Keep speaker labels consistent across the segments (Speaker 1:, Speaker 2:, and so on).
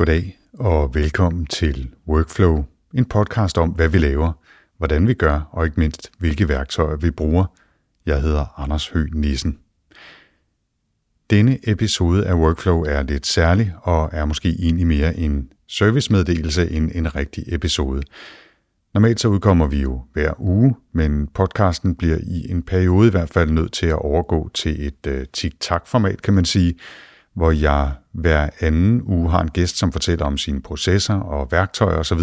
Speaker 1: Goddag og velkommen til Workflow, en podcast om, hvad vi laver, hvordan vi gør og ikke mindst, hvilke værktøjer vi bruger. Jeg hedder Anders Høgh Nissen. Denne episode af Workflow er lidt særlig og er måske egentlig mere en servicemeddelelse end en rigtig episode. Normalt så udkommer vi jo hver uge, men podcasten bliver i en periode i hvert fald nødt til at overgå til et uh, tik-tak-format, kan man sige, hvor jeg hver anden uge har en gæst, som fortæller om sine processer og værktøjer osv.,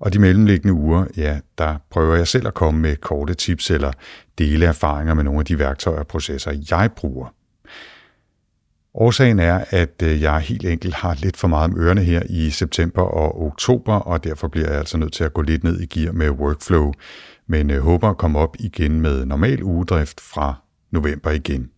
Speaker 1: og de mellemliggende uger, ja, der prøver jeg selv at komme med korte tips eller dele erfaringer med nogle af de værktøjer og processer, jeg bruger. Årsagen er, at øh, jeg helt enkelt har lidt for meget om ørerne her i september og oktober, og derfor bliver jeg altså nødt til at gå lidt ned i gear med workflow, men øh, håber at komme op igen med normal ugedrift fra november igen.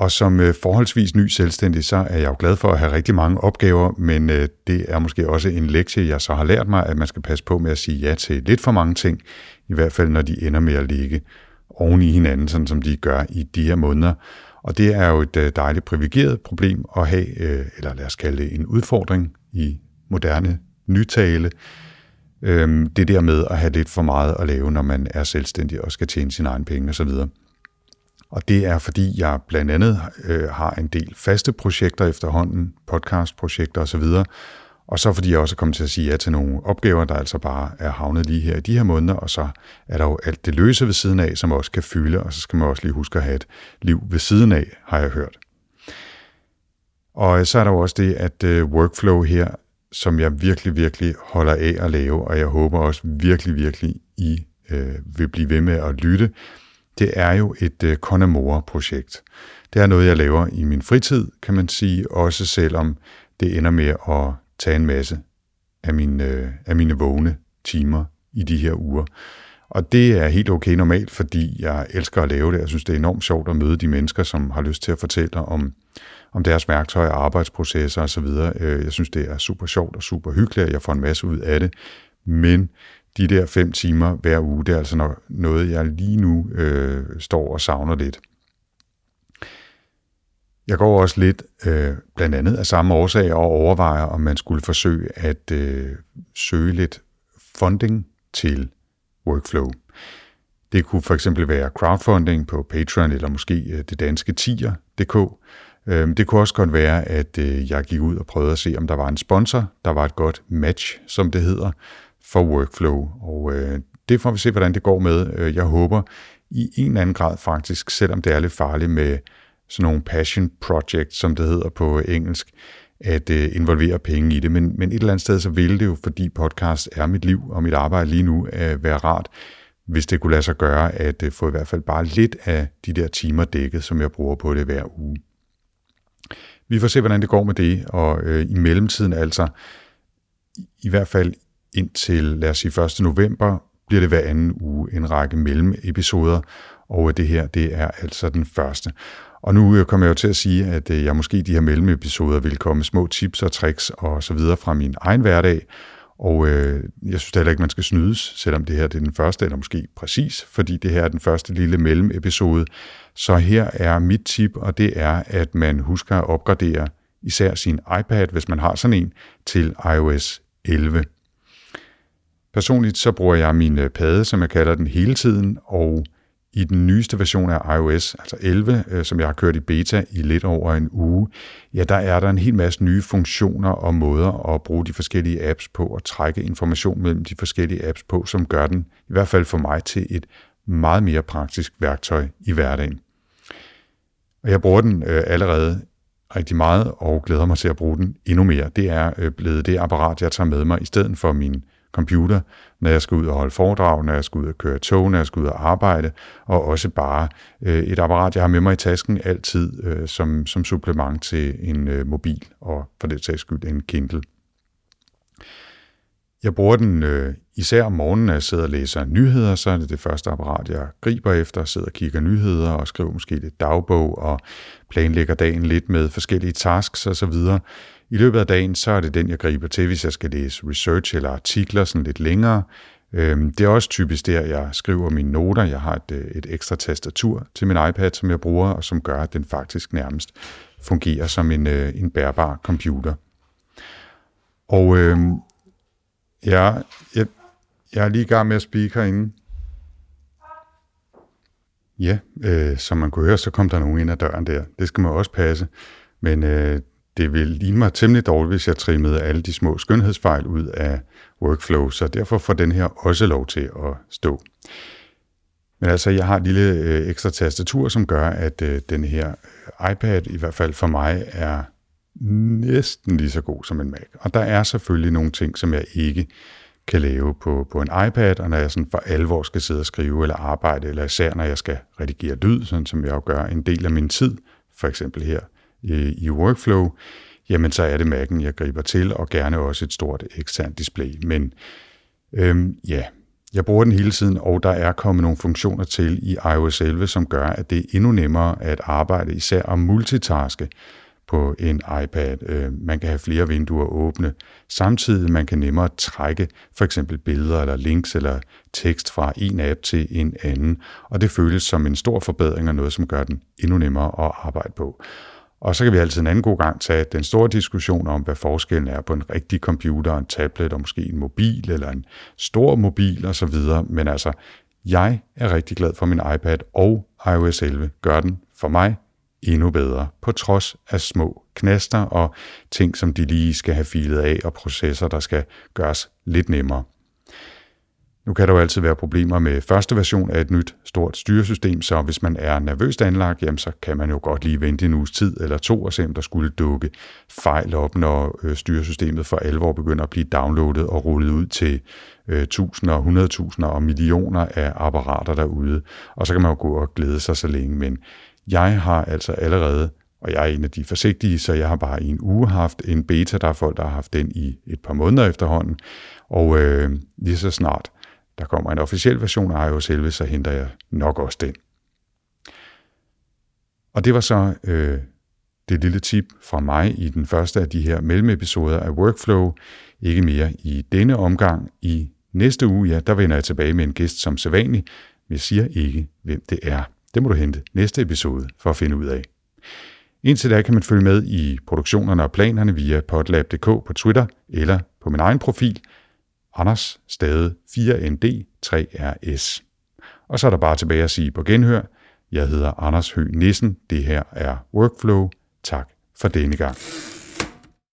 Speaker 1: Og som øh, forholdsvis ny selvstændig, så er jeg jo glad for at have rigtig mange opgaver, men øh, det er måske også en lektie, jeg så har lært mig, at man skal passe på med at sige ja til lidt for mange ting, i hvert fald når de ender med at ligge oven i hinanden, sådan som de gør i de her måneder. Og det er jo et øh, dejligt privilegeret problem at have, øh, eller lad os kalde det en udfordring i moderne nytale. Øhm, det der med at have lidt for meget at lave, når man er selvstændig og skal tjene sine egne penge osv. Og det er fordi, jeg blandt andet øh, har en del faste projekter efterhånden, podcastprojekter osv., og så fordi jeg også er kommet til at sige ja til nogle opgaver, der altså bare er havnet lige her i de her måneder, og så er der jo alt det løse ved siden af, som også kan fylde, og så skal man også lige huske at have et liv ved siden af, har jeg hørt. Og øh, så er der jo også det, at øh, workflow her, som jeg virkelig, virkelig holder af at lave, og jeg håber også virkelig, virkelig, I øh, vil blive ved med at lytte, det er jo et øh, Conamora-projekt. Det er noget, jeg laver i min fritid, kan man sige, også selvom det ender med at tage en masse af mine, øh, af mine vågne timer i de her uger. Og det er helt okay normalt, fordi jeg elsker at lave det. Jeg synes, det er enormt sjovt at møde de mennesker, som har lyst til at fortælle om, om deres værktøjer, arbejdsprocesser osv. Øh, jeg synes, det er super sjovt og super hyggeligt, at jeg får en masse ud af det. Men de der fem timer hver uge, det er altså noget, jeg lige nu øh, står og savner lidt. Jeg går også lidt, øh, blandt andet af samme årsag, og overvejer, om man skulle forsøge at øh, søge lidt funding til workflow. Det kunne for eksempel være crowdfunding på Patreon, eller måske øh, det danske tier.dk. Øh, det kunne også godt være, at øh, jeg gik ud og prøvede at se, om der var en sponsor, der var et godt match, som det hedder, for workflow. Og øh, det får vi se, hvordan det går med. Øh, jeg håber i en eller anden grad faktisk, selvom det er lidt farligt med sådan nogle passion projects, som det hedder på engelsk, at øh, involvere penge i det. Men, men et eller andet sted, så ville det jo, fordi podcast er mit liv og mit arbejde lige nu, at være rart, hvis det kunne lade sig gøre, at øh, få i hvert fald bare lidt af de der timer dækket, som jeg bruger på det hver uge. Vi får se, hvordan det går med det, og øh, i mellemtiden altså, i hvert fald indtil, lad os sige, 1. november, bliver det hver anden uge en række mellemepisoder, og øh, det her, det er altså den første. Og nu øh, kommer jeg jo til at sige, at øh, jeg måske i de her mellemepisoder vil komme små tips og tricks og så videre fra min egen hverdag. Og øh, jeg synes heller ikke, man skal snydes, selvom det her det er den første, eller måske præcis, fordi det her er den første lille mellemepisode. Så her er mit tip, og det er, at man husker at opgradere især sin iPad, hvis man har sådan en, til iOS 11. Personligt så bruger jeg min øh, pade, som jeg kalder den hele tiden, og i den nyeste version af iOS, altså 11, øh, som jeg har kørt i beta i lidt over en uge, ja, der er der en hel masse nye funktioner og måder at bruge de forskellige apps på og trække information mellem de forskellige apps på, som gør den, i hvert fald for mig, til et meget mere praktisk værktøj i hverdagen. Og jeg bruger den øh, allerede rigtig meget og glæder mig til at bruge den endnu mere. Det er øh, blevet det apparat, jeg tager med mig i stedet for min computer, når jeg skal ud og holde foredrag, når jeg skal ud og køre tog, når jeg skal ud og arbejde, og også bare øh, et apparat, jeg har med mig i tasken altid øh, som, som supplement til en øh, mobil, og for det sags skyld en Kindle. Jeg bruger den øh, især om morgenen, når jeg sidder og læser nyheder, så er det det første apparat, jeg griber efter, sidder og kigger nyheder og skriver måske lidt dagbog og planlægger dagen lidt med forskellige tasks osv. I løbet af dagen, så er det den, jeg griber til, hvis jeg skal læse research eller artikler sådan lidt længere. Øhm, det er også typisk der, jeg skriver mine noter. Jeg har et, øh, et ekstra tastatur til min iPad, som jeg bruger, og som gør, at den faktisk nærmest fungerer som en, øh, en bærbar computer. Og øh, ja, jeg, jeg er lige i gang med at speak herinde. Ja, øh, som man kunne høre, så kom der nogen ind ad døren der. Det skal man også passe. Men øh, det vil ligne mig temmelig dårligt, hvis jeg trimmede alle de små skønhedsfejl ud af workflow, så derfor får den her også lov til at stå. Men altså, jeg har et lille øh, ekstra tastatur, som gør, at øh, den her øh, iPad, i hvert fald for mig, er næsten lige så god som en Mac. Og der er selvfølgelig nogle ting, som jeg ikke kan lave på, på en iPad, og når jeg sådan for alvor skal sidde og skrive eller arbejde, eller især når jeg skal redigere lyd, sådan som jeg jo gør en del af min tid, for eksempel her i, i Workflow, jamen så er det Mac'en, jeg griber til, og gerne også et stort eksternt display. Men øhm, ja, jeg bruger den hele tiden, og der er kommet nogle funktioner til i iOS 11, som gør, at det er endnu nemmere at arbejde især om multitaske på en iPad. Øh, man kan have flere vinduer åbne. Samtidig man kan nemmere trække for eksempel billeder eller links eller tekst fra en app til en anden, og det føles som en stor forbedring og noget, som gør den endnu nemmere at arbejde på. Og så kan vi altid en anden god gang tage den store diskussion om, hvad forskellen er på en rigtig computer, en tablet og måske en mobil eller en stor mobil osv. Men altså, jeg er rigtig glad for min iPad, og iOS 11 gør den for mig endnu bedre, på trods af små knaster og ting, som de lige skal have filet af, og processer, der skal gøres lidt nemmere. Nu kan der jo altid være problemer med første version af et nyt stort styresystem, så hvis man er nervøst anlagt, jamen så kan man jo godt lige vente en uges tid eller to og se, om der skulle dukke fejl op, når øh, styresystemet for alvor begynder at blive downloadet og rullet ud til øh, tusinder, hundredtusinder og millioner af apparater derude. Og så kan man jo gå og glæde sig så længe, men jeg har altså allerede og jeg er en af de forsigtige, så jeg har bare i en uge haft en beta. Der er folk, der har haft den i et par måneder efterhånden. Og øh, lige så snart der kommer en officiel version af iOS 11, så henter jeg nok også den. Og det var så øh, det lille tip fra mig i den første af de her mellemepisoder af Workflow. Ikke mere i denne omgang. I næste uge, ja, der vender jeg tilbage med en gæst som sædvanligt, men jeg siger ikke, hvem det er. Det må du hente næste episode for at finde ud af. Indtil da kan man følge med i produktionerne og planerne via podlab.dk på Twitter eller på min egen profil – Anders Stade 4ND 3RS. Og så er der bare tilbage at sige på genhør, jeg hedder Anders Høgh Nissen, det her er Workflow. Tak for denne gang.